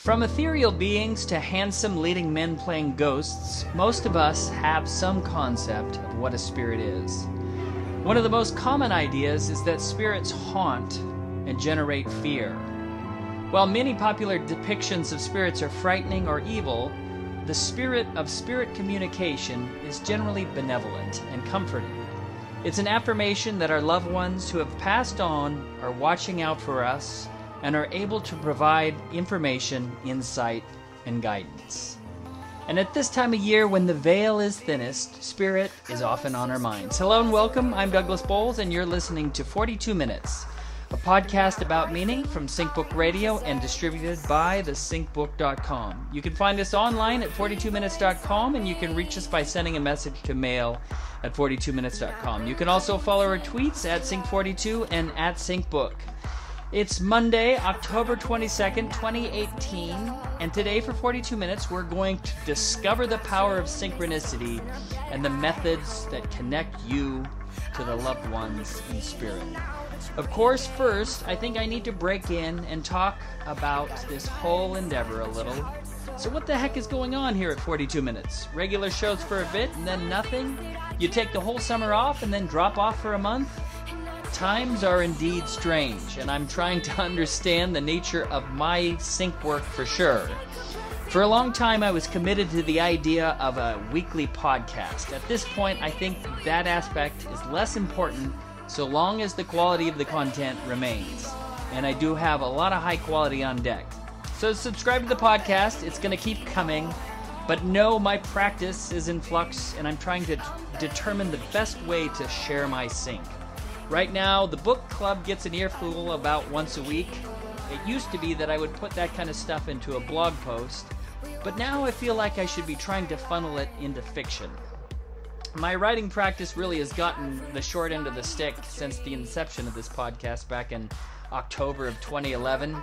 From ethereal beings to handsome leading men playing ghosts, most of us have some concept of what a spirit is. One of the most common ideas is that spirits haunt and generate fear. While many popular depictions of spirits are frightening or evil, the spirit of spirit communication is generally benevolent and comforting. It's an affirmation that our loved ones who have passed on are watching out for us and are able to provide information, insight, and guidance. And at this time of year, when the veil is thinnest, spirit is often on our minds. Hello and welcome. I'm Douglas Bowles, and you're listening to 42 Minutes, a podcast about meaning from SyncBook Radio and distributed by thesyncbook.com. You can find us online at 42minutes.com, and you can reach us by sending a message to mail at 42minutes.com. You can also follow our tweets at Sync42 and at SyncBook. It's Monday, October 22nd, 2018, and today for 42 minutes we're going to discover the power of synchronicity and the methods that connect you to the loved ones in spirit. Of course, first, I think I need to break in and talk about this whole endeavor a little. So, what the heck is going on here at 42 Minutes? Regular shows for a bit and then nothing? You take the whole summer off and then drop off for a month? Times are indeed strange, and I'm trying to understand the nature of my sync work for sure. For a long time, I was committed to the idea of a weekly podcast. At this point, I think that aspect is less important so long as the quality of the content remains. And I do have a lot of high quality on deck. So subscribe to the podcast, it's going to keep coming. But no, my practice is in flux, and I'm trying to determine the best way to share my sync. Right now, the book club gets an earful about once a week. It used to be that I would put that kind of stuff into a blog post, but now I feel like I should be trying to funnel it into fiction. My writing practice really has gotten the short end of the stick since the inception of this podcast back in October of 2011.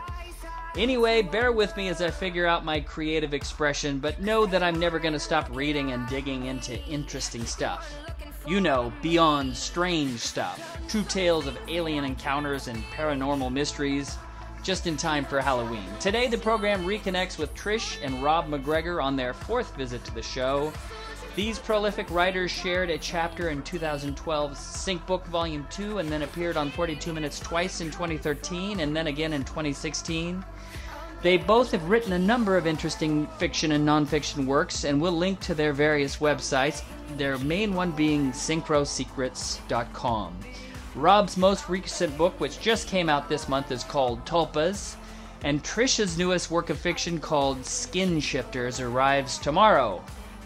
Anyway, bear with me as I figure out my creative expression, but know that I'm never going to stop reading and digging into interesting stuff. You know, beyond strange stuff. True tales of alien encounters and paranormal mysteries. Just in time for Halloween. Today, the program reconnects with Trish and Rob MacGregor on their fourth visit to the show. These prolific writers shared a chapter in 2012's Sync Book Volume 2 and then appeared on 42 Minutes twice in 2013 and then again in 2016. They both have written a number of interesting fiction and nonfiction works, and we'll link to their various websites, their main one being synchrosecrets.com. Rob's most recent book, which just came out this month, is called Tulpas, and Trisha's newest work of fiction called Skin Shifters arrives tomorrow.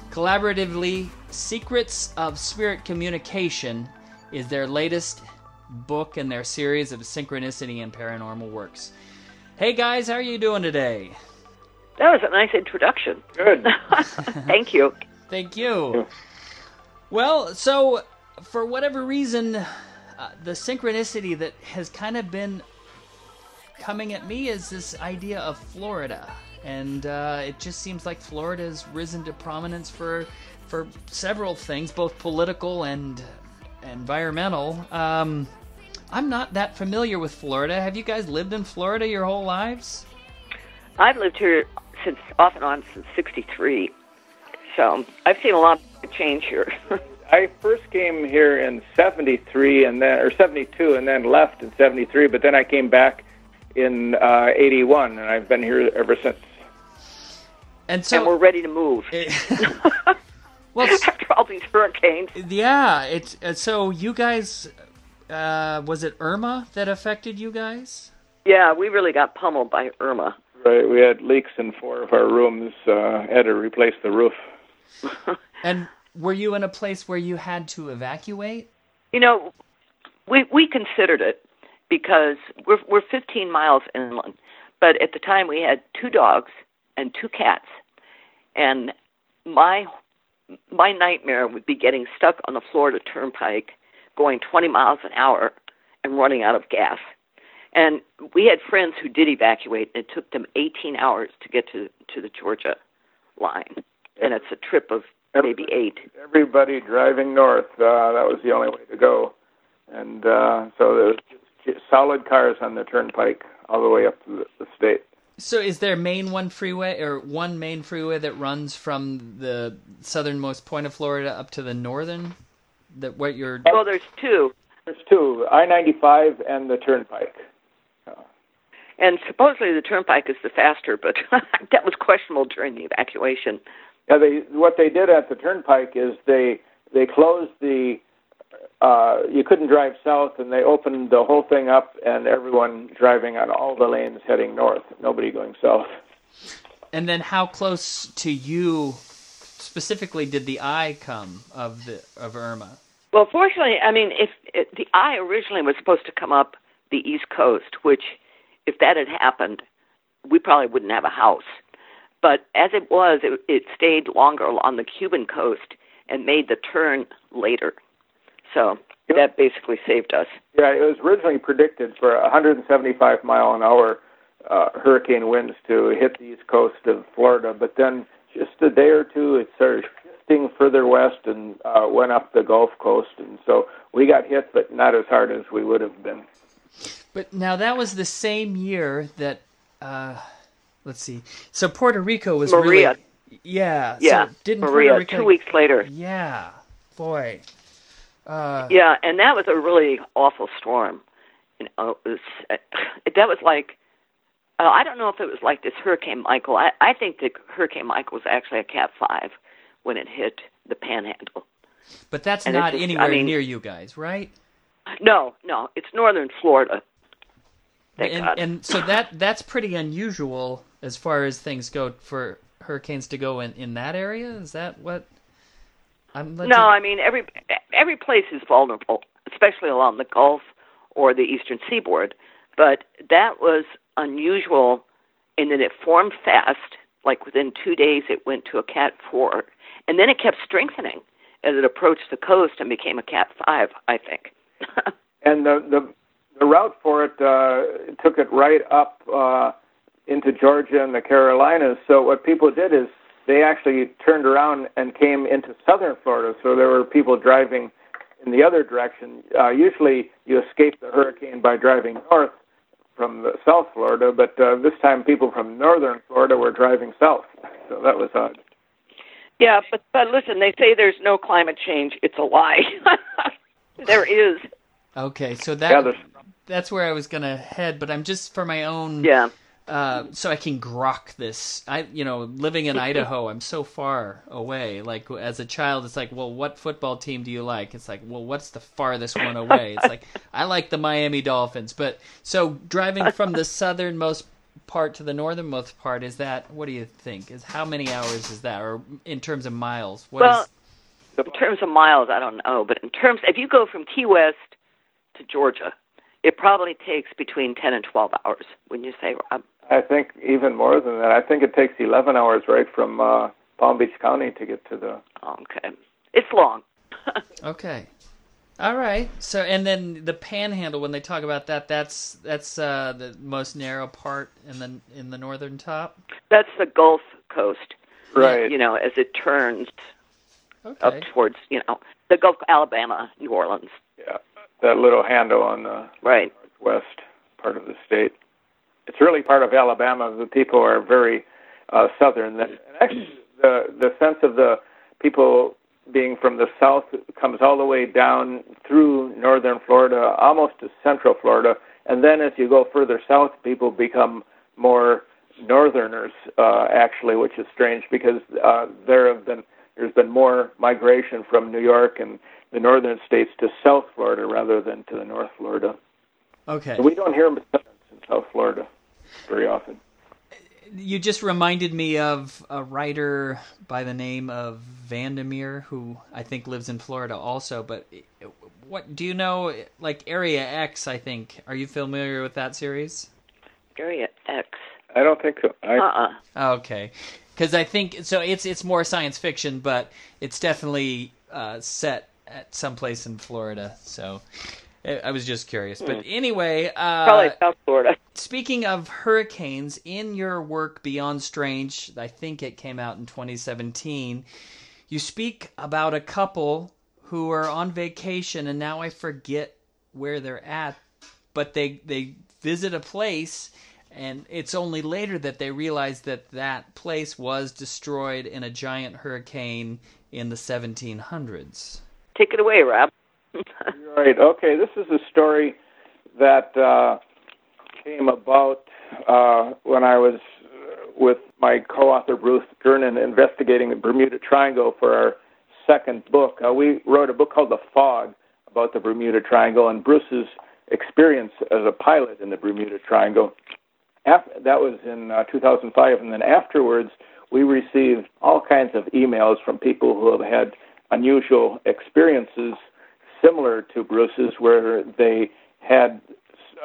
Collaboratively, Secrets of Spirit Communication is their latest book in their series of synchronicity and paranormal works. Hey guys, how are you doing today? That was a nice introduction. Good. Thank you. Thank you. Well, so for whatever reason, uh, the synchronicity that has kind of been coming at me is this idea of Florida, and uh, it just seems like Florida has risen to prominence for for several things, both political and environmental. Um, I'm not that familiar with Florida. Have you guys lived in Florida your whole lives? I've lived here since off and on since '63, so I've seen a lot of change here. I first came here in '73 and then or '72 and then left in '73, but then I came back in uh, '81 and I've been here ever since. And so and we're ready to move well, after all these hurricanes. yeah, it's uh, so you guys uh, was it Irma that affected you guys? Yeah, we really got pummeled by Irma. Right, we had leaks in four of our rooms. Uh, had to replace the roof. And were you in a place where you had to evacuate? You know, we we considered it because we're we're 15 miles inland, but at the time we had two dogs and two cats, and my my nightmare would be getting stuck on the Florida Turnpike, going 20 miles an hour, and running out of gas. And we had friends who did evacuate. and It took them 18 hours to get to to the Georgia line, and it's a trip of maybe eight. Everybody driving north. Uh, that was the only way to go, and uh, so there was just solid cars on the turnpike all the way up to the, the state. So is there main one freeway or one main freeway that runs from the southernmost point of Florida up to the northern? That what you're Well, there's two, There's two: I-95 and the Turnpike. and supposedly the turnpike is the faster, but that was questionable during the evacuation. Yeah, they what they did at the Turnpike is they they closed the. Uh, you couldn't drive south, and they opened the whole thing up, and everyone driving on all the lanes heading north. Nobody going south. and then how close to you specifically did the eye come of the of Irma? Well, fortunately, I mean, if, if the eye originally was supposed to come up the East Coast, which, if that had happened, we probably wouldn't have a house. But as it was, it, it stayed longer on the Cuban coast and made the turn later. So Yep. that basically saved us. Yeah, it was originally predicted for 175 mile an hour uh, hurricane winds to hit the east coast of Florida, but then just a day or two, it started shifting further west and uh, went up the Gulf Coast, and so we got hit, but not as hard as we would have been. But now that was the same year that uh let's see. So Puerto Rico was Maria. really Yeah. Yeah, So didn't Maria, Puerto Rico two weeks later. Yeah. Boy. Uh Yeah, and that was a really awful storm. You know, it was, that was like uh, I don't know if it was like this Hurricane Michael. I, I think that Hurricane Michael was actually a Cat Five when it hit the Panhandle. but that's and not just- I anywhere mean- near you guys, right? No, no, it's northern Florida. Thank and God. and so that that's pretty unusual as far as things go for hurricanes to go in in that area. Is that what I'm no, to- I mean every every place is vulnerable, especially along the Gulf or the eastern seaboard. But that was unusual in that it formed fast. Like within two days, it went to a Cat Four, and then it kept strengthening as it approached the coast and became a Cat Five. I think. And the the, the route for it uh, took it right up uh, into Georgia and the Carolinas. So what people did is they actually turned around and came into southern Florida. So there were people driving in the other direction. Uh, usually you escape the hurricane by driving north from the South Florida, but uh, this time people from northern Florida were driving south. So that was odd. yeah, but but listen, they say there's no climate change. It's a lie. there is. Okay, so that yeah, that's where I was gonna head, but I'm just for my own Yeah. Uh, so I can grok this. I, you know, living in Idaho, I'm so far away. Like as a child, it's like, well, what football team do you like? It's like, well, what's the farthest one away? It's like I like the Miami Dolphins. But so driving from the southernmost part to the northernmost part is that? What do you think? Is how many hours is that, or in terms of miles? What Well, is- in terms of miles, I don't know, but in terms, if you go from Key West to Georgia, it probably takes between ten and twelve hours. When you say, um, I think even more than that. I think it takes 11 hours right from uh, Palm Beach County to get to the. okay, it's long. okay. All right. So and then the panhandle when they talk about that that's that's uh the most narrow part in the in the northern top. That's the Gulf Coast. Right. You know, as it turns Okay. up towards, you know, the Gulf, Alabama, New Orleans. Yeah, that little handle on the Right. west part of the state. It's really part of Alabama. The people are very uh, southern. And actually, the the sense of the people being from the south comes all the way down through northern Florida, almost to central Florida, and then as you go further south, people become more northerners. Uh, actually, which is strange because uh, there have been there's been more migration from New York and the northern states to South Florida rather than to the North Florida. Okay. So we don't hear them in South Florida very often. You just reminded me of a writer by the name of Vandermeer, who I think lives in Florida also. But what do you know? Like Area X, I think. Are you familiar with that series? Area X. I don't think so. I, Uh-uh. Oh, okay, because I think so. It's it's more science fiction, but it's definitely uh, set at some place in Florida. So I I was just curious. But anyway, uh, Probably South Florida. Speaking of hurricanes, in your work Beyond Strange, I think it came out in 2017, you speak about a couple who are on vacation and now I forget where they're at, but they they visit a place And it's only later that they realize that that place was destroyed in a giant hurricane in the 1700s. Take it away, Rob. right. Okay. This is a story that uh, came about uh, when I was with my co-author Bruce Gernon investigating the Bermuda Triangle for our second book. Uh, we wrote a book called The Fog about the Bermuda Triangle and Bruce's experience as a pilot in the Bermuda Triangle. After, that was in uh, 2005, and then afterwards we received all kinds of emails from people who have had unusual experiences similar to Bruce's, where they had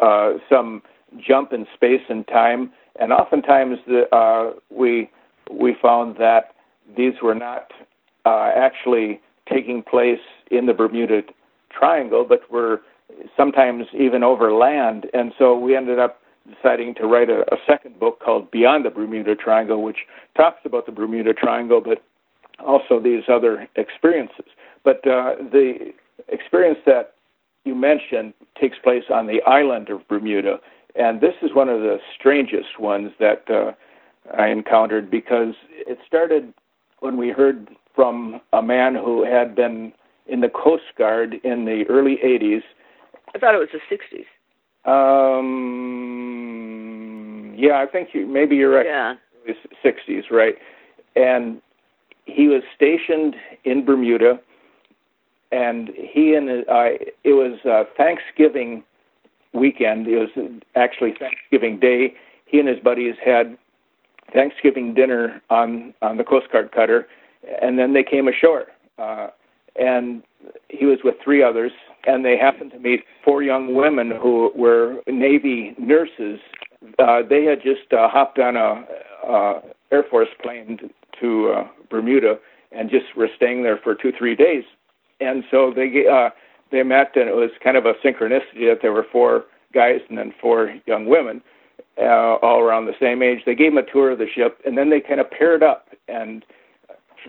uh, some jump in space and time, and oftentimes the, uh, we we found that these were not uh, actually taking place in the Bermuda Triangle, but were sometimes even over land. And so we ended up deciding to write a, a second book called Beyond the Bermuda Triangle, which talks about the Bermuda Triangle, but also these other experiences. But uh, the experience that you mentioned takes place on the island of Bermuda, and this is one of the strangest ones that uh, I encountered because it started when we heard from a man who had been in the Coast Guard in the early 80s. I thought it was the 60s. Um, yeah, I think you, maybe you're right. Yeah. 60s, right? And he was stationed in Bermuda, and he and uh, it was uh, Thanksgiving weekend. It was actually Thanksgiving Day. He and his buddies had Thanksgiving dinner on on the Coast Guard cutter, and then they came ashore. Uh, and he was with three others, and they happened to meet four young women who were Navy nurses. Uh, they had just uh, hopped on a uh, Air Force plane to uh, Bermuda and just were staying there for two, three days. And so they uh, they met, and it was kind of a synchronicity that there were four guys and then four young women, uh, all around the same age. They gave them a tour of the ship, and then they kind of paired up. And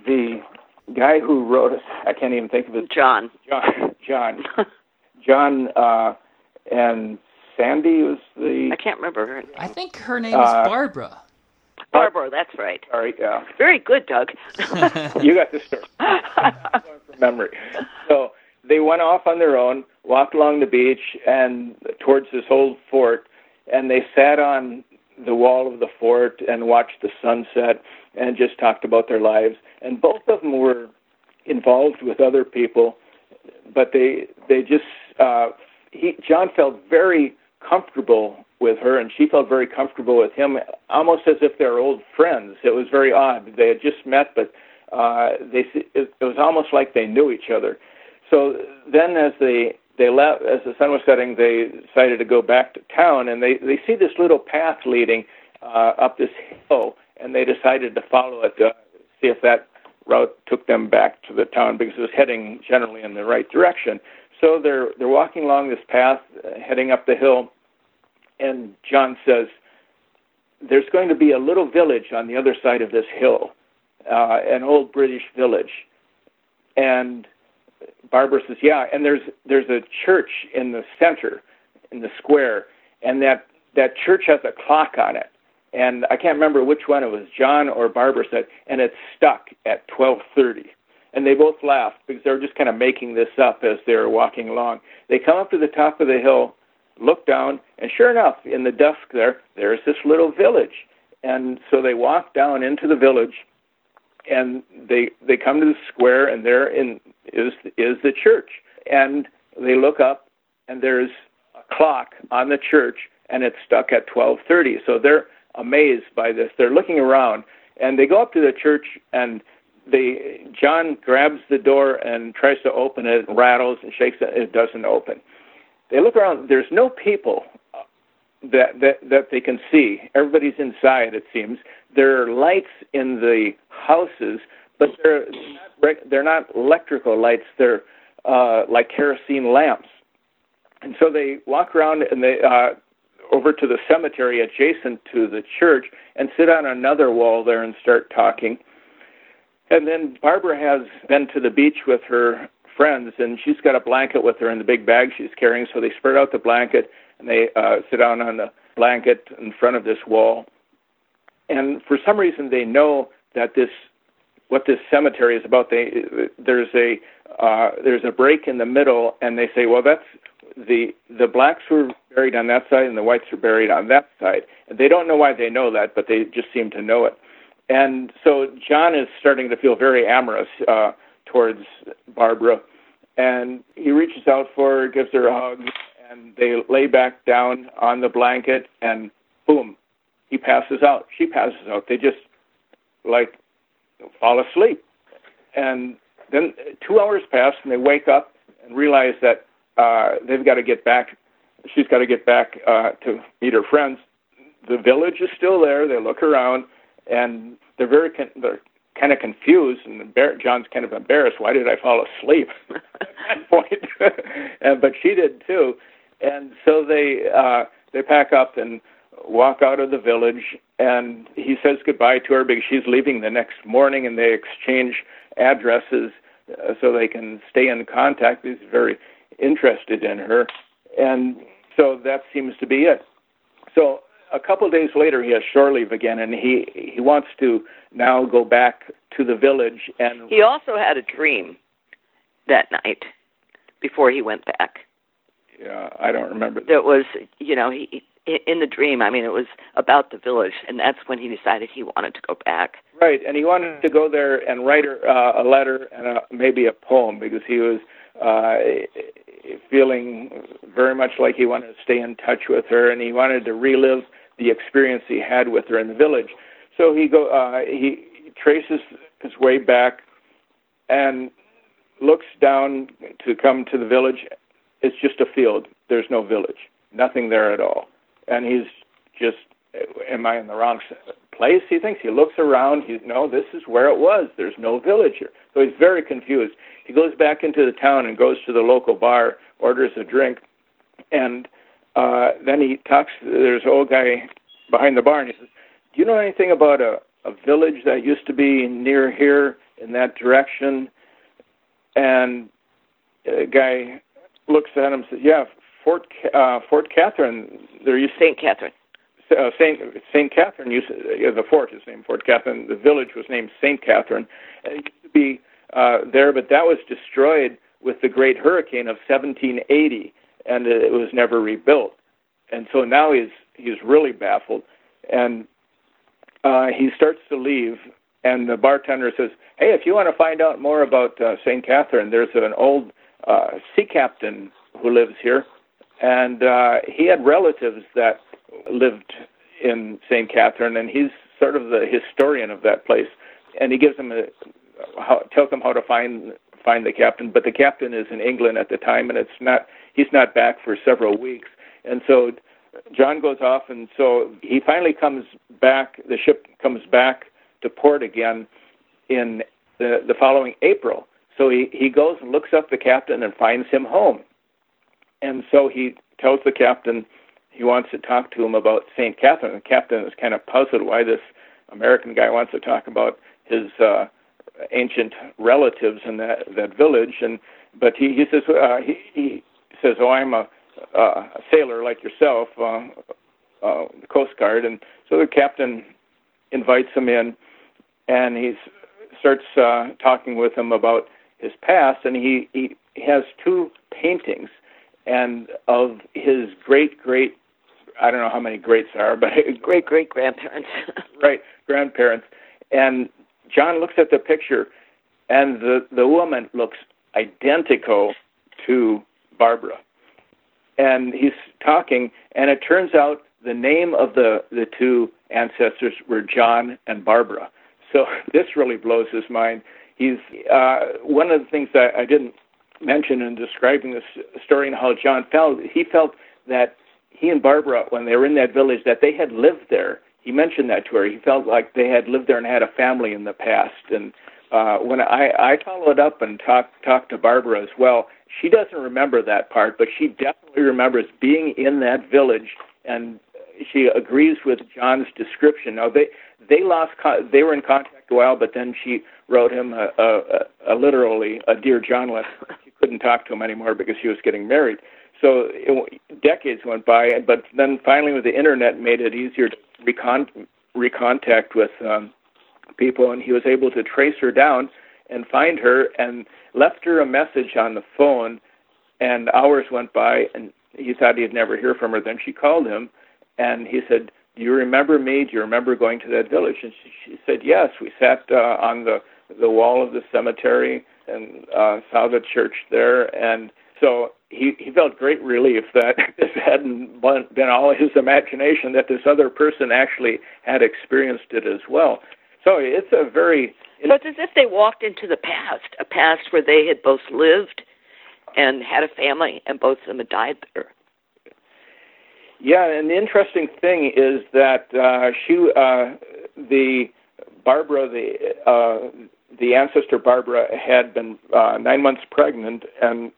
the guy who wrote it, I can't even think of it. John. John. John. John uh, and Sandy was the. I can't remember her. Name. I think her name is Uh, Barbara. Barbara, that's right. Sorry, yeah. Very good, Doug. you got the story from memory. So they went off on their own, walked along the beach and towards this old fort, and they sat on the wall of the fort and watched the sunset and just talked about their lives. And both of them were involved with other people, but they they just uh, he John felt very comfortable with her, and she felt very comfortable with him, almost as if they're old friends. It was very odd. They had just met, but uh, they it, it was almost like they knew each other. So then, as they they left, as the sun was setting, they decided to go back to town, and they they see this little path leading uh, up this hill, and they decided to follow it to see if that route took them back to the town because it was heading generally in the right direction. So they're they're walking along this path, uh, heading up the hill, and John says, "There's going to be a little village on the other side of this hill, uh, an old British village." And Barbara says, "Yeah, and there's there's a church in the center, in the square, and that that church has a clock on it." And I can't remember which one it was, John or Barbara said, and it's stuck at 12:30. And they both laughed because they were just kind of making this up as they were walking along. They come up to the top of the hill, look down, and sure enough, in the dusk there, there's this little village. And so they walk down into the village, and they they come to the square, and there in is is the church. And they look up, and there's a clock on the church, and it's stuck at 12:30. So they're amazed by this. They're looking around, and they go up to the church, and they John grabs the door and tries to open it, rattles and shakes it. It doesn't open. They look around. There's no people that that that they can see. Everybody's inside. It seems there are lights in the houses, but they're not, they're not electrical lights. They're uh, like kerosene lamps. And so they walk around and they uh, over to the cemetery adjacent to the church and sit on another wall there and start talking. And then Barbara has been to the beach with her friends, and she's got a blanket with her in the big bag she's carrying. So they spread out the blanket and they uh, sit down on the blanket in front of this wall. And for some reason, they know that this what this cemetery is about. They there's a uh, there's a break in the middle, and they say, well, that's the the blacks were buried on that side, and the whites were buried on that side. They don't know why they know that, but they just seem to know it. And so John is starting to feel very amorous uh, towards Barbara, and he reaches out for her, gives her a hug, and they lay back down on the blanket, and boom, he passes out. She passes out. They just like fall asleep, and then two hours pass, and they wake up and realize that uh, they've got to get back. She's got to get back uh, to meet her friends. The village is still there. They look around, and they're very con- they're kind of confused, and embar- John's kind of embarrassed. Why did I fall asleep at that point? and, but she did too, and so they uh, they pack up and walk out of the village. And he says goodbye to her because she's leaving the next morning, and they exchange addresses uh, so they can stay in contact. He's very interested in her, and so that seems to be it. So a couple of days later, he has shore leave again, and he he wants to now go back to the village. And he also had a dream that night before he went back. Yeah, I don't remember. That was, you know, he in the dream. I mean, it was about the village, and that's when he decided he wanted to go back. Right, and he wanted to go there and write her uh, a letter and a, maybe a poem because he was uh, feeling very much like he wanted to stay in touch with her, and he wanted to relive the experience he had with her in the village. So he go uh, he traces his way back and looks down to come to the village. It's just a field. There's no village. Nothing there at all. And he's just, am I in the wrong place? He thinks. He looks around. He's no. This is where it was. There's no village here. So he's very confused. He goes back into the town and goes to the local bar, orders a drink, and uh, then he talks. There's an old guy behind the bar, and he says, "Do you know anything about a, a village that used to be near here in that direction?" And the guy looks at him and says, "Yeah, Fort uh, Fort Catherine. There used Saint Catherine. Uh, Saint Saint Catherine used uh, the fort is named Fort Catherine. The village was named Saint Catherine. And it used to be uh, there, but that was destroyed with the Great Hurricane of 1780 and it was never rebuilt. And so now he's he's really baffled, and uh, he starts to leave. And the bartender says, "Hey, if you want to find out more about uh, St. Catherine, there's an old uh, sea captain who lives here, and uh, he had relatives that lived in St. Catherine, and he's sort of the historian of that place. And he gives them a how, tells them how to find find the captain. But the captain is in England at the time, and it's not he's not back for several weeks. And so John goes off, and so he finally comes back. The ship comes back to port again in the, the following April. So he, he goes and looks up the captain and finds him home. And so he tells the captain he wants to talk to him about St. Catherine. The captain is kind of puzzled why this American guy wants to talk about his uh, ancient relatives in that that village. And but he he says uh, he, he says, "Oh, I'm a, uh, a sailor like yourself, uh, uh, the Coast Guard." And so the captain invites him in, and he starts uh, talking with him about his past. And he he has two paintings, and of his great great. I don't know how many greats are, but great great grandparents. right, grandparents. And John looks at the picture, and the the woman looks identical to Barbara. And he's talking, and it turns out the name of the, the two ancestors were John and Barbara. So this really blows his mind. He's uh, one of the things that I didn't mention in describing this story and how John felt. He felt that he and Barbara, when they were in that village, that they had lived there. He mentioned that to her. He felt like they had lived there and had a family in the past. And uh, when I, I followed up and talked talked to Barbara as well, she doesn't remember that part, but she definitely remembers being in that village, and she agrees with John's description. Now they they lost con- they were in contact a while, but then she wrote him a, a, a, a literally a dear John letter. She couldn't talk to him anymore because she was getting married. so it, decades went by, but then finally, with the internet, made it easier to recon- recontact with um, people, and he was able to trace her down and find her, and left her a message on the phone. And hours went by, and he thought he'd never hear from her. Then she called him, and he said, "Do you remember me? Do you remember going to that village?" And she, she said, "Yes. We sat uh, on the the wall of the cemetery and uh, saw the church there, and." So he, he felt great relief that this hadn't been all his imagination, that this other person actually had experienced it as well. So it's a very. It's, So it's as if they walked into the past, a past where they had both lived and had a family, and both of them had died there. Yeah, and the interesting thing is that uh, she, uh, the Barbara, the uh, the ancestor Barbara, had been uh, nine months pregnant, and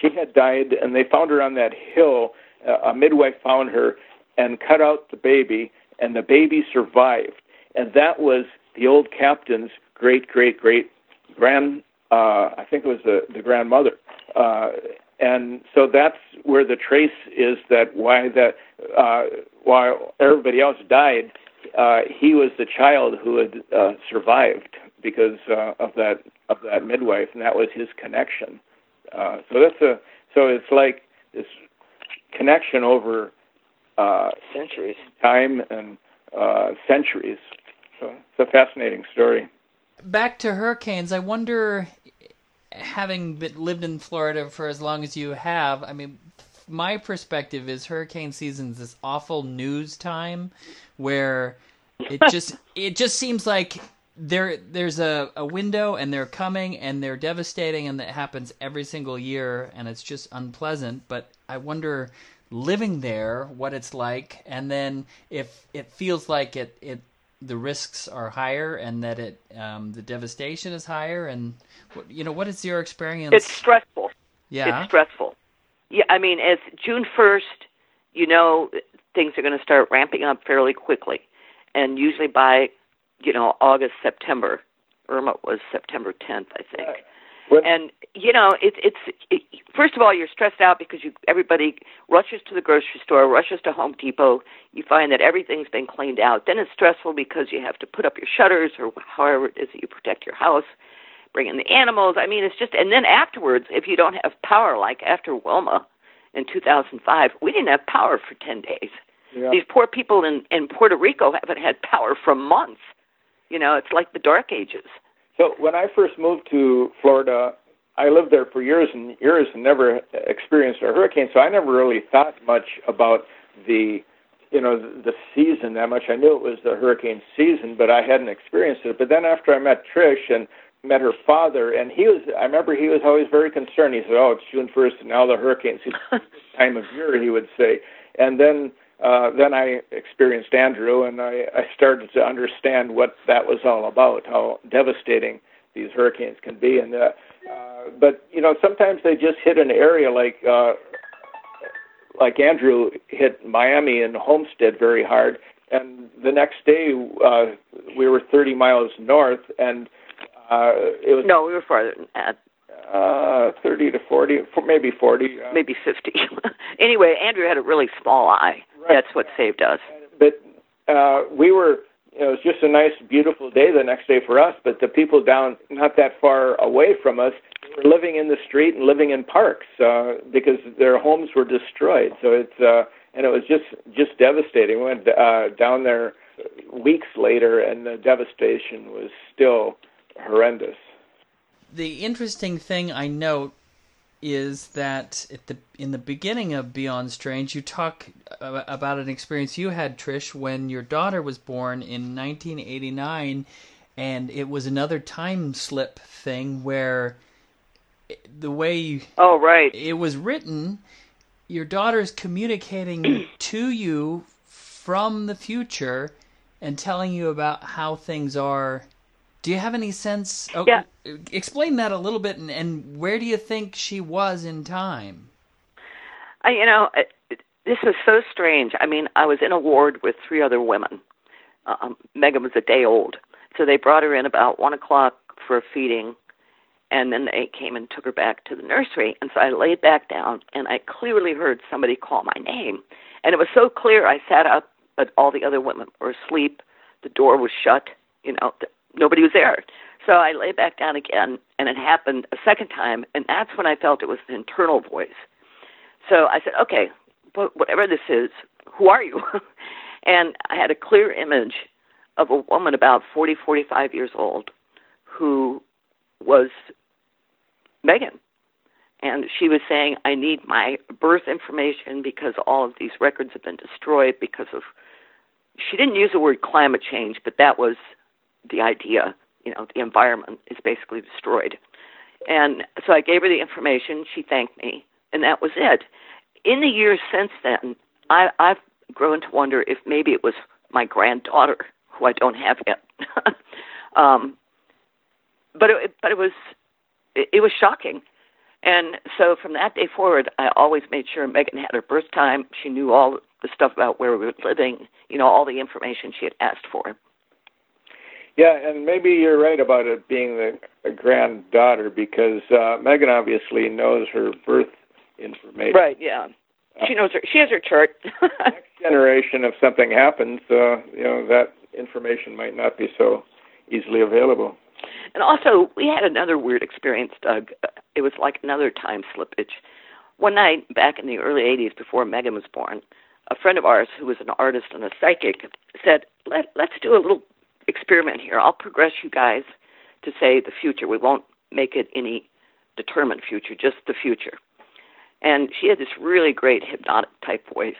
she had died, and they found her on that hill. Uh, a midwife found her and cut out the baby, and the baby survived. And that was the old captain's great, great, great grand. Uh, I think it was the the grandmother. Uh, and so that's where the trace is that why that uh, while everybody else died, uh, he was the child who had uh, survived because uh, of that of that midwife, and that was his connection. Uh, so that's a so it's like this connection over uh, centuries, time and uh, centuries. So it's a fascinating story. Back to hurricanes, I wonder, having been, lived in Florida for as long as you have, I mean, my perspective is hurricane season is this awful news time where it just it just seems like there there's a, a window and they're coming and they're devastating and that happens every single year and it's just unpleasant but i wonder living there what it's like and then if it feels like it it the risks are higher and that it um, the devastation is higher and you know what is your experience? It's stressful. Yeah? It's stressful. Yeah i mean as june 1st you know things are going to start ramping up fairly quickly. And usually by you know, August, September. Irma was September 10th, I think. What? And you know, it's it's it, first of all you're stressed out because you everybody rushes to the grocery store, rushes to Home Depot. You find that everything's been cleaned out. Then it's stressful because you have to put up your shutters or however it is that you protect your house, bring in the animals. I mean, it's just and then afterwards, if you don't have power, like after Wilma in 2005, we didn't have power for 10 days. Yeah. These poor people in in Puerto Rico haven't had power for months. You know, it's like the dark ages. So when I first moved to Florida, I lived there for years and years and never experienced a hurricane, so I never really thought much about the you know the season that much. I knew it was the hurricane season, but I hadn't experienced it. But then after I met Trish and met her father, and he was I remember he was always very concerned. He said, "Oh, it's June first, and now the hurricane season time of year," he would say. And then uh, then I experienced Andrew, and I, I started to understand what that was all about, how devastating these hurricanes can be. And uh, uh, but you know, sometimes they just hit an area like uh, like Andrew hit Miami and Homestead very hard, and the next day uh, we were 30 miles north, and uh, it was no, we were farther than that. Uh, 30 to 40, maybe 40. Uh, maybe 50. anyway, Andrew had a really small eye. Right. That's what saved us. But uh, we were, you know, it was just a nice, beautiful day the next day for us. But the people down not that far away from us were living in the street and living in parks uh, because their homes were destroyed. So it's uh, and it was just just devastating. We went uh, down there weeks later, and the devastation was still horrendous. The interesting thing I note is that at the in the beginning of Beyond Strange, you talk about an experience you had, Trish, when your daughter was born in 1989, and it was another time slip thing where the way oh right. it was written, your daughter's communicating to you from the future and telling you about how things are do you have any sense? Oh, yeah. Explain that a little bit, and, and where do you think she was in time? I, you know, it, it, this was so strange. I mean, I was in a ward with three other women. Um, Megan was a day old, so they brought her in about one o'clock for a feeding, and then they came and took her back to the nursery. And so I laid back down, and I clearly heard somebody call my name. And it was so clear, I sat up, but all the other women were asleep. The door was shut. You know, nobody was there. So I lay back down again, and it happened a second time, and that's when I felt it was an internal voice. So I said, okay, whatever this is, who are you? and I had a clear image of a woman about 40, 45 years old who was Megan. And she was saying, I need my birth information because all of these records have been destroyed because of. She didn't use the word climate change, but that was the idea. You know, the environment is basically destroyed. And so I gave her the information. She thanked me, and that was it. In the years since then, I, I've grown to wonder if maybe it was my granddaughter, who I don't have yet. um, but it, but it was it, it was shocking. And so from that day forward, I always made sure Megan had her birth time. She knew all the stuff about where we were living, you know, all the information she had asked for. Yeah, and maybe you're right about it being the a granddaughter because uh, Megan obviously knows her birth information. Right. Yeah. She knows her. She has her chart. next generation, if something happens, uh, you know that information might not be so easily available. And also, we had another weird experience, Doug. It was like another time slippage. One night back in the early 80s, before Megan was born, a friend of ours who was an artist and a psychic said, Let, Let's do a little experiment here. I'll progress you guys to say the future. We won't make it any determined future, just the future. And she had this really great hypnotic type voice.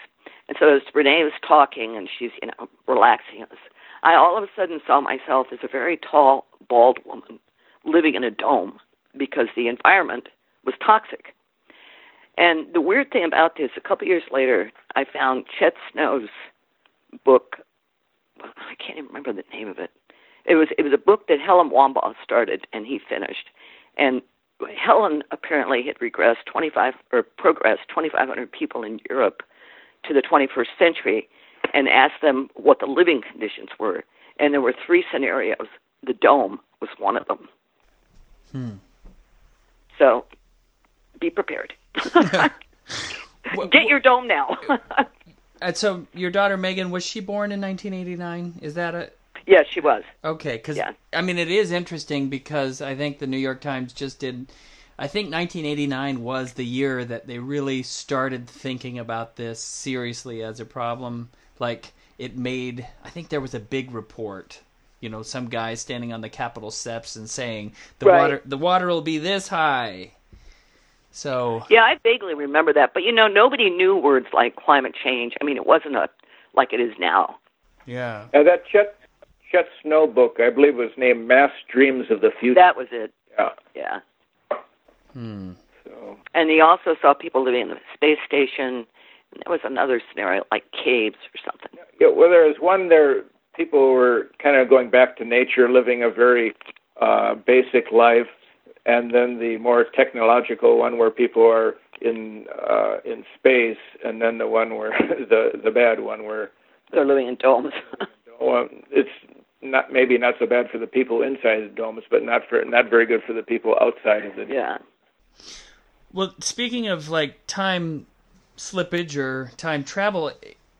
And so as Renee was talking and she's, you know, relaxing us, I all of a sudden saw myself as a very tall, bald woman living in a dome because the environment was toxic. And the weird thing about this, a couple years later, I found Chet Snow's book. I can't even remember the name of it. It was it was a book that Helen Wambach started and he finished. And Helen apparently had regressed 25 or progressed 2,500 people in Europe to the 21st century and asked them what the living conditions were. And there were three scenarios. The dome was one of them. Hmm. So be prepared. Get your dome now. And so your daughter Megan was she born in 1989? Is that a Yes, she was. Okay, because yeah. I mean it is interesting because I think the New York Times just did. I think 1989 was the year that they really started thinking about this seriously as a problem. Like it made. I think there was a big report. You know, some guy standing on the Capitol steps and saying the right. water the water will be this high. So yeah, I vaguely remember that, but you know, nobody knew words like climate change. I mean, it wasn't a like it is now. Yeah. And that Chet Chet Snow book, I believe, was named "Mass Dreams of the Future." That was it. Yeah. Yeah. Hmm. So. And he also saw people living in the space station. And there was another scenario like caves or something. Yeah. Well, there was one there. People were kind of going back to nature, living a very uh, basic life, and then the more technological one where people are in uh, in space, and then the one where the the bad one where they're living in domes. well, it's not maybe not so bad for the people inside the domes, but not for not very good for the people outside of the yeah. Well, speaking of like time slippage or time travel,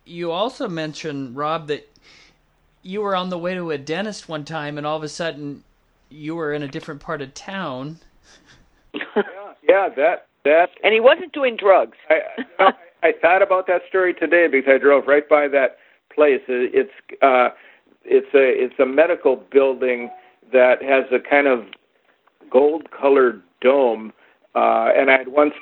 you also mentioned Rob that you were on the way to a dentist one time, and all of a sudden you were in a different part of town. yeah, yeah, that that. And he wasn't doing drugs. I, you know, I, I thought about that story today because I drove right by that place. It, It's uh, it's a it's a medical building that has a kind of gold colored dome, uh, and I had once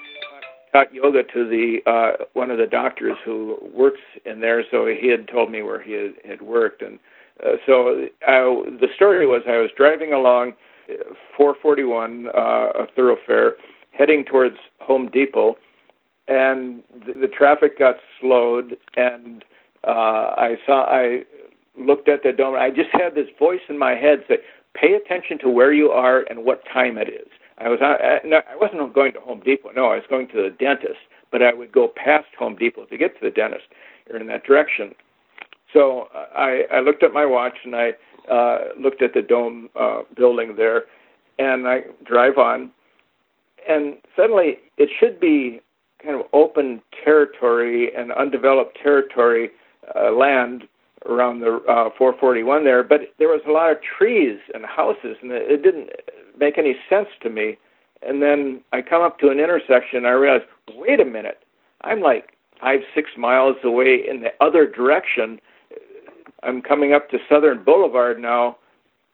taught yoga to the uh, one of the doctors who works in there, so he had told me where he had, had worked, and uh, so I, the story was I was driving along 441, uh, a thoroughfare, heading towards Home Depot, and the, the traffic got slowed, and uh, I saw I looked at the dome. I just had this voice in my head say, "Pay attention to where you are and what time it is." I was I, no, I wasn't going to Home Depot. No, I was going to the dentist, but I would go past Home Depot to get to the dentist, or in that direction. So I, I looked at my watch and I uh, looked at the dome uh, building there, and I drive on, and suddenly it should be kind of open territory and undeveloped territory uh, land around the uh, 441 there, but there was a lot of trees and houses, and it, it didn't make any sense to me. And then I come up to an intersection, and I realize, wait a minute, I'm like five, six miles away in the other direction. I'm coming up to Southern Boulevard now,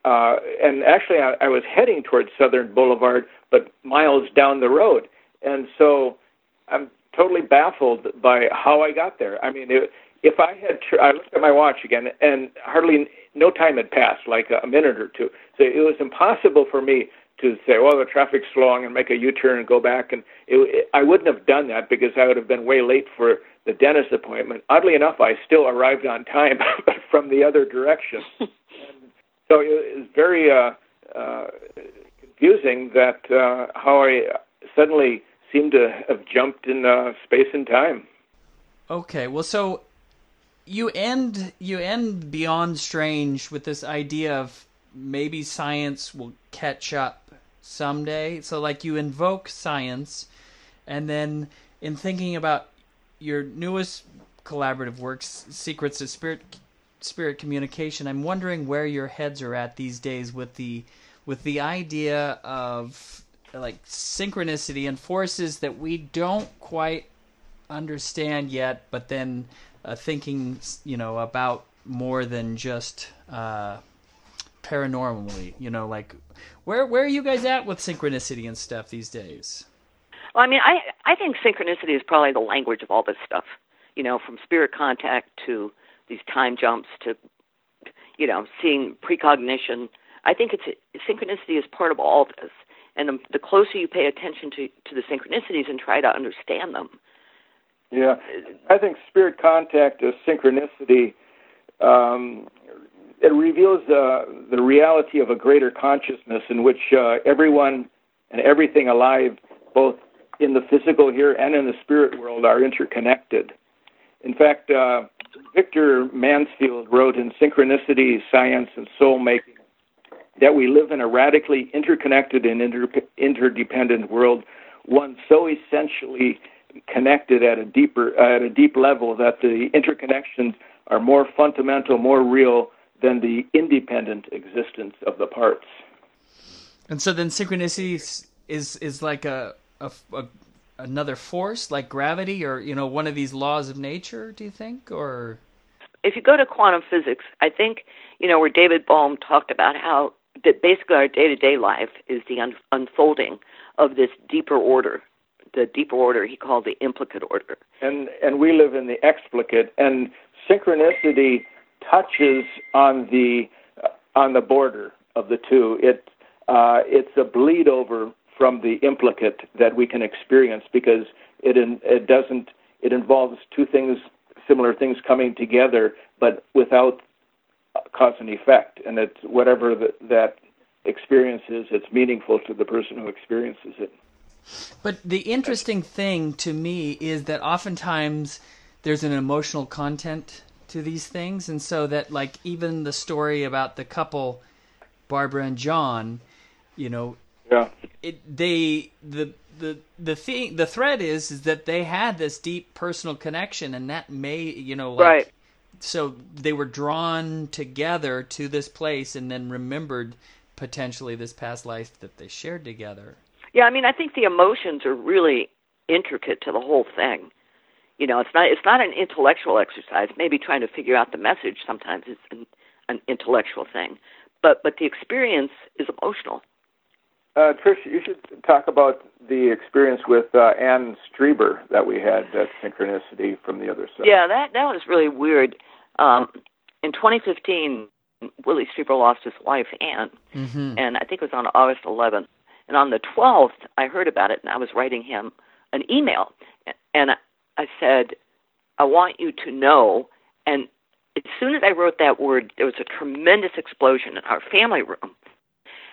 uh, and actually I, I was heading towards Southern Boulevard, but miles down the road. And so I'm totally baffled by how I got there. I mean, it, if I had, tr- I looked at my watch again, and hardly no time had passed, like a minute or two. So it was impossible for me to say, "Well, the traffic's slowing," and make a U-turn and go back. And it, it, I wouldn't have done that because I would have been way late for the dentist appointment. Oddly enough, I still arrived on time, but from the other direction. and so it was very uh, uh, confusing that uh, how I suddenly seemed to have jumped in uh, space and time. Okay, well, so you end you end beyond strange with this idea of maybe science will catch up someday. So like you invoke science, and then in thinking about your newest collaborative works, Secrets of Spirit Spirit Communication, I'm wondering where your heads are at these days with the with the idea of like synchronicity and forces that we don't quite understand yet, but then uh, thinking, you know, about more than just uh, paranormally. You know, like where where are you guys at with synchronicity and stuff these days? Well, I mean, I I think synchronicity is probably the language of all this stuff. You know, from spirit contact to these time jumps to, you know, seeing precognition. I think it's synchronicity is part of all this, and the, the closer you pay attention to to the synchronicities and try to understand them, yeah, I think spirit contact is synchronicity. Um, it reveals uh, the reality of a greater consciousness in which uh, everyone and everything alive, both in the physical here and in the spirit world, are interconnected. In fact, uh, Victor Mansfield wrote in Synchronicity, Science, and Soul Making that we live in a radically interconnected and inter- interdependent world, one so essentially connected at a deeper at a deep level that the interconnections are more fundamental, more real than the independent existence of the parts. And so then synchronicity is is, is like a, a, a another force like gravity or you know one of these laws of nature do you think or if you go to quantum physics i think you know where david bohm talked about how that basically our day-to-day life is the un- unfolding of this deeper order the deeper order he called the implicate order. And and we live in the explicate, and synchronicity touches on the uh, on the border of the two. It uh, it's a bleed over from the implicate that we can experience because it in, it doesn't it involves two things similar things coming together, but without cause and effect, and it's whatever the, that experience is, it's meaningful to the person who experiences it. But the interesting thing to me is that oftentimes there's an emotional content to these things, and so that like even the story about the couple, Barbara and John, you know, yeah, it they the the the thing the thread is is that they had this deep personal connection, and that may you know like. Right. So they were drawn together to this place, and then remembered potentially this past life that they shared together. Yeah, I mean, I think the emotions are really intricate to the whole thing. You know, it's not it's not an intellectual exercise. Maybe trying to figure out the message sometimes is an, an intellectual thing, but but the experience is emotional. Uh, Trish, you should talk about the experience with uh, Anne Strieber that we had at Synchronicity from the other side. Yeah, that that was really weird. Um, in 2015, Whitley Strieber lost his wife Anne, mm-hmm. and I think it was on August 11th. And on the 12th, I heard about it and I was writing him an email. And I said, I want you to know. And as soon as I wrote that word, there was a tremendous explosion in our family room.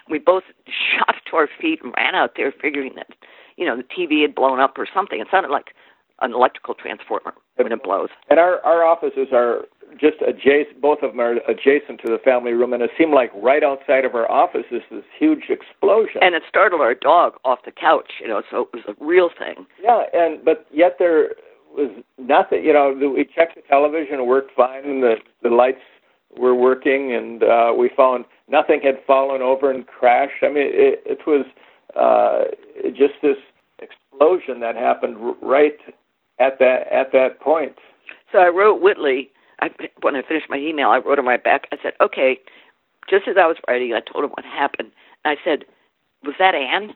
We both shot to our feet and ran out there figuring that, you know, the TV had blown up or something. It sounded like an electrical transformer when it blows. And our, our offices are just adjacent. Both of them are adjacent to the family room, and it seemed like right outside of our office is this huge explosion. And it startled our dog off the couch, you know. So it was a real thing. Yeah, and but yet there was nothing. You know, we checked the television; it worked fine, and the the lights were working, and uh, we found nothing had fallen over and crashed. I mean, it, it was uh, just this explosion that happened right at that at that point. So I wrote Whitley. I, when I finished my email, I wrote him right back. I said, "Okay." Just as I was writing, I told him what happened. And I said, "Was that Anne?"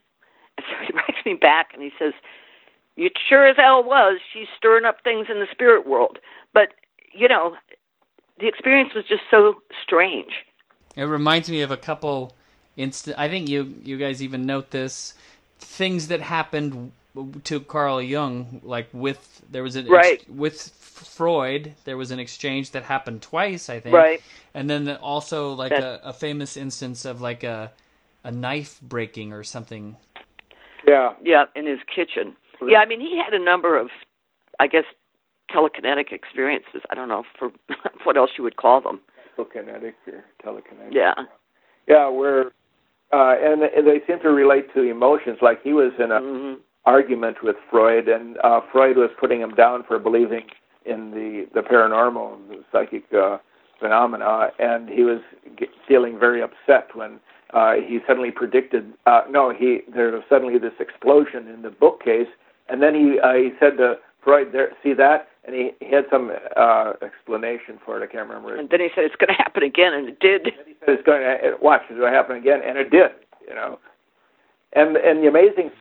And so he writes me back and he says, "It sure as hell was. She's stirring up things in the spirit world." But you know, the experience was just so strange. It reminds me of a couple instant. I think you you guys even note this things that happened to Carl Jung, like with there was an right. ex- with Freud, there was an exchange that happened twice, I think. Right. And then the, also like a, a famous instance of like a a knife breaking or something. Yeah. Yeah, in his kitchen. Yeah, I mean he had a number of, I guess, telekinetic experiences. I don't know for what else you would call them. Telekinetic or telekinetic. Yeah. Yeah, where uh, and they seem to relate to emotions. Like he was in a mm-hmm. argument with Freud, and uh, Freud was putting him down for believing in the the paranormal, the psychic uh, phenomena, and he was get, feeling very upset when uh, he suddenly predicted. Uh, no, he there was suddenly this explosion in the bookcase, and then he uh, he said to Freud, "There, see that?" And he, he had some uh, explanation for it. I can't remember. And then he said it's going to happen again, and it did. And he said it's going to watch it will happen again, and it did. You know, and and the amazing,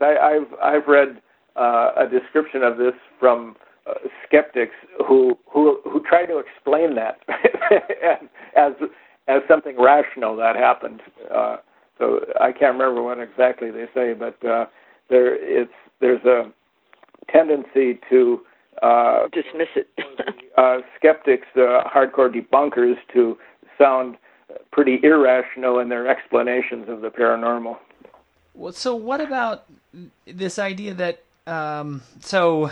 I, I've I've read uh, a description of this from uh, skeptics who who who try to explain that as as something rational that happened. Uh, so I can't remember what exactly they say, but uh, there it's there's a tendency to uh, dismiss it. uh, skeptics, uh, hardcore debunkers, to sound pretty irrational in their explanations of the paranormal. Well, so what about this idea that um, so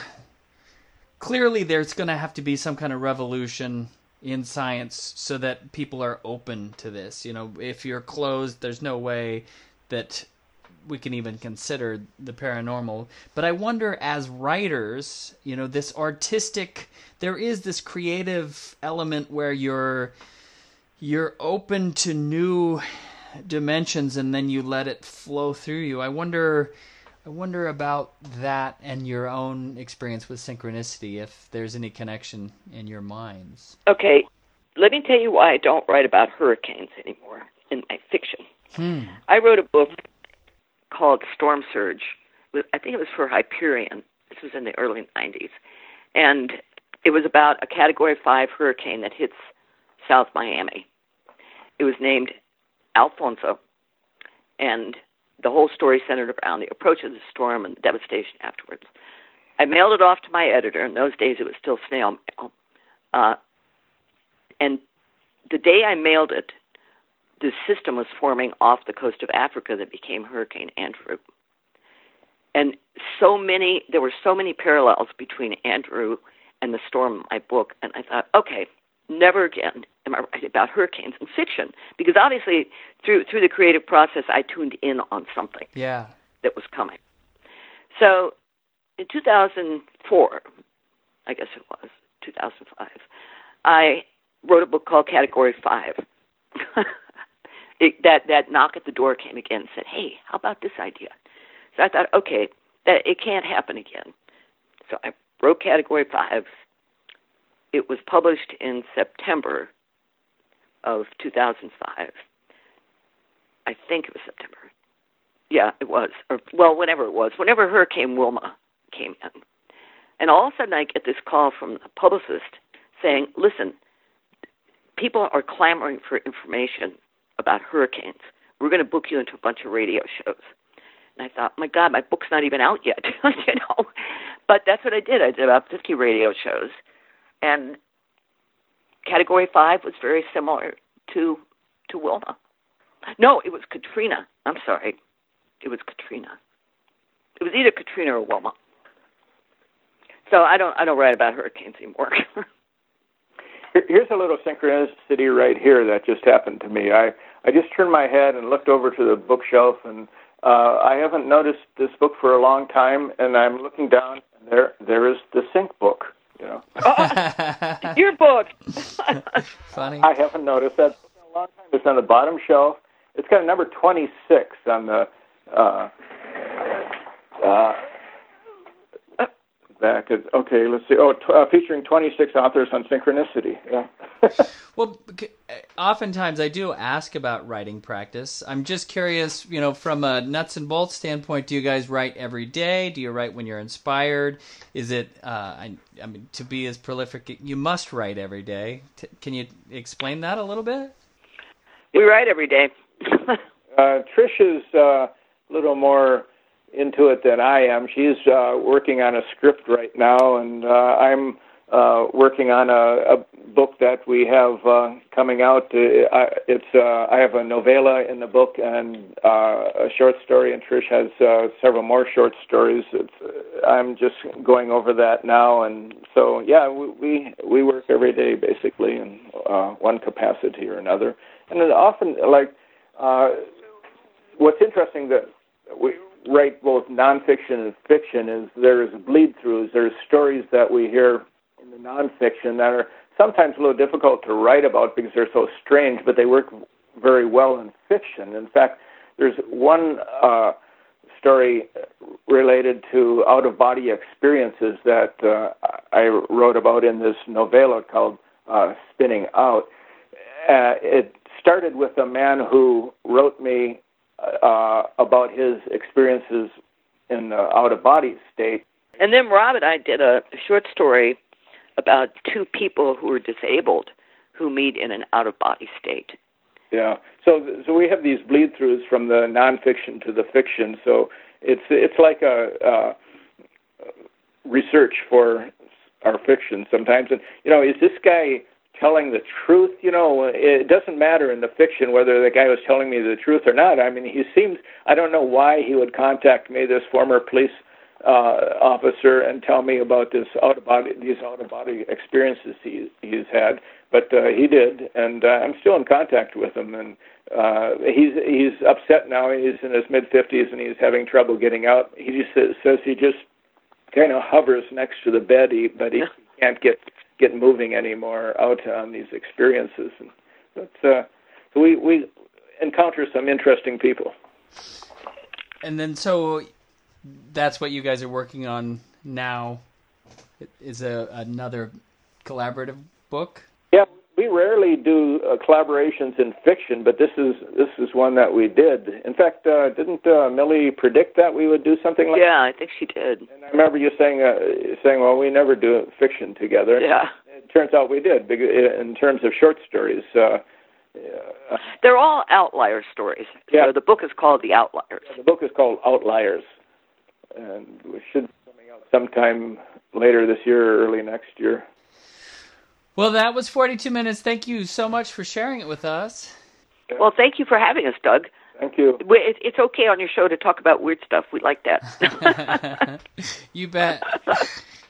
clearly there's going to have to be some kind of revolution in science so that people are open to this. You know, if you're closed, there's no way that we can even consider the paranormal. But I wonder, as writers, you know, this artistic, there is this creative element where you're you're open to new dimensions, and then you let it flow through you. I wonder. I wonder about that and your own experience with synchronicity, if there's any connection in your minds. Okay, let me tell you why I don't write about hurricanes anymore in my fiction. Hmm. I wrote a book called Storm Surge. I think it was for Hyperion. This was in the early 90s. And it was about a Category 5 hurricane that hits South Miami. It was named Alfonso. And the whole story centered around the approach of the storm and the devastation afterwards. I mailed it off to my editor. In those days, it was still snail mail. Uh, and the day I mailed it, the system was forming off the coast of Africa that became Hurricane Andrew. And so many, there were so many parallels between Andrew and the storm in my book. And I thought, okay, never again am I writing about hurricanes in fiction because obviously through through the creative process I tuned in on something yeah that was coming. So in 2004, I guess it was 2005, I wrote a book called Category Five. it, that that knock at the door came again and said, "Hey, how about this idea?" So I thought, okay, that it can't happen again. So I wrote Category Five. It was published in September of 2005. I think it was September. Yeah, it was. Or well, whenever it was, whenever Hurricane Wilma came in, and all of a sudden I get this call from the publicist saying, "Listen, people are clamoring for information about hurricanes. We're going to book you into a bunch of radio shows." And I thought, "My God, my book's not even out yet," you know. But that's what I did. I did about 50 radio shows, and Category Five was very similar to to Wilma. No, it was Katrina. I'm sorry, it was Katrina. It was either Katrina or Wilma. So I don't I don't write about hurricanes anymore. here's a little synchronicity right here that just happened to me. I I just turned my head and looked over to the bookshelf, and uh, I haven't noticed this book for a long time. And I'm looking down, and there there is the sync book. You know, oh, your book. Funny. I haven't noticed that for a long time. It's on the bottom shelf. It's got a number 26 on the. Uh, uh, back. At, okay, let's see. Oh, t- uh, featuring 26 authors on synchronicity. Yeah. well, oftentimes I do ask about writing practice. I'm just curious, you know, from a nuts and bolts standpoint, do you guys write every day? Do you write when you're inspired? Is it, uh, I, I mean, to be as prolific, you must write every day. T- can you explain that a little bit? We write every day. uh, Trish is uh, a little more into it than I am. She's uh, working on a script right now, and uh, I'm uh, working on a, a book that we have uh, coming out. Uh, it's uh, I have a novella in the book and uh, a short story, and Trish has uh, several more short stories. It's, uh, I'm just going over that now, and so yeah, we we, we work every day basically in uh, one capacity or another, and then often like. Uh, what's interesting that we write both nonfiction and fiction is there's bleed throughs. There's stories that we hear in the nonfiction that are sometimes a little difficult to write about because they're so strange, but they work very well in fiction. In fact, there's one uh, story related to out of body experiences that uh, I wrote about in this novella called uh, Spinning Out. Uh, it started with a man who wrote me uh, about his experiences in the out of body state. And then Rob and I did a short story about two people who are disabled who meet in an out of body state. Yeah. So so we have these bleed throughs from the nonfiction to the fiction. So it's it's like a, a research for our fiction sometimes. And you know, is this guy telling the truth. You know, it doesn't matter in the fiction whether the guy was telling me the truth or not. I mean, he seems, I don't know why he would contact me, this former police uh, officer, and tell me about this out of body, these out of body experiences he, he's had. But uh, he did, and uh, I'm still in contact with him. And uh, he's he's upset now. He's in his mid 50s and he's having trouble getting out. He just says, he just kind of hovers next to the bed, he, but he can't get get moving anymore out on these experiences. And uh, so we we encounter some interesting people. And then so that's what you guys are working on now is a another collaborative book. Yeah, we rarely do uh, collaborations in fiction, but this is this is one that we did. In fact, uh, didn't uh, Millie predict that we would do something like? Yeah, I think she did. And I remember you saying uh, saying, "Well, we never do fiction together." Yeah. It turns out we did. In terms of short stories, uh, uh, they're all outlier stories. Yeah. So the book is called The Outliers. The book is called Outliers, and we should be coming out sometime later this year or early next year. Well, that was 42 minutes. Thank you so much for sharing it with us. Well, thank you for having us, Doug. Thank you. It's okay on your show to talk about weird stuff. We like that. you bet.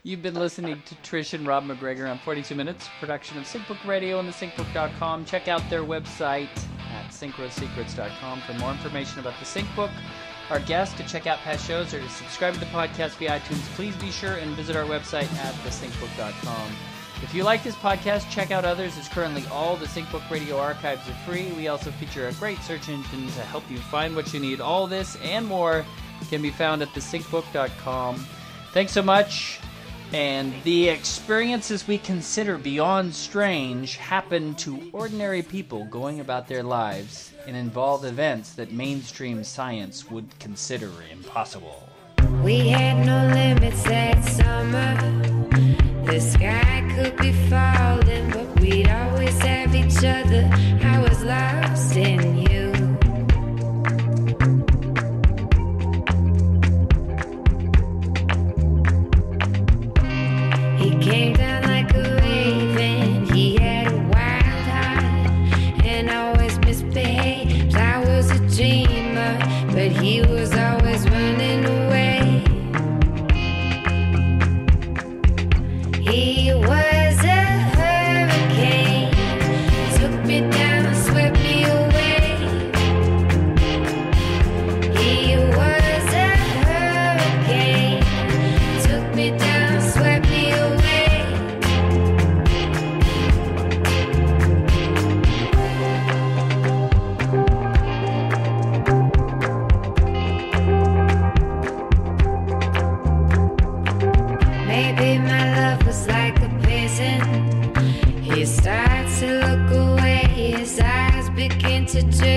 You've been listening to Trish and Rob MacGregor on 42 Minutes, production of SyncBook Radio and the SyncBook.com. Check out their website at synchrosecrets.com for more information about the SyncBook, our guests, to check out past shows, or to subscribe to the podcast via iTunes. Please be sure and visit our website at thesyncbook.com. If you like this podcast, check out others as currently all the SyncBook Radio archives are free. We also feature a great search engine to help you find what you need. All this and more can be found at thesyncbook.com. Thanks so much. And the experiences we consider beyond strange happen to ordinary people going about their lives and involve events that mainstream science would consider impossible. We had no limits that summer. The sky could be falling, but we'd always have each other. I was lost in you. to do.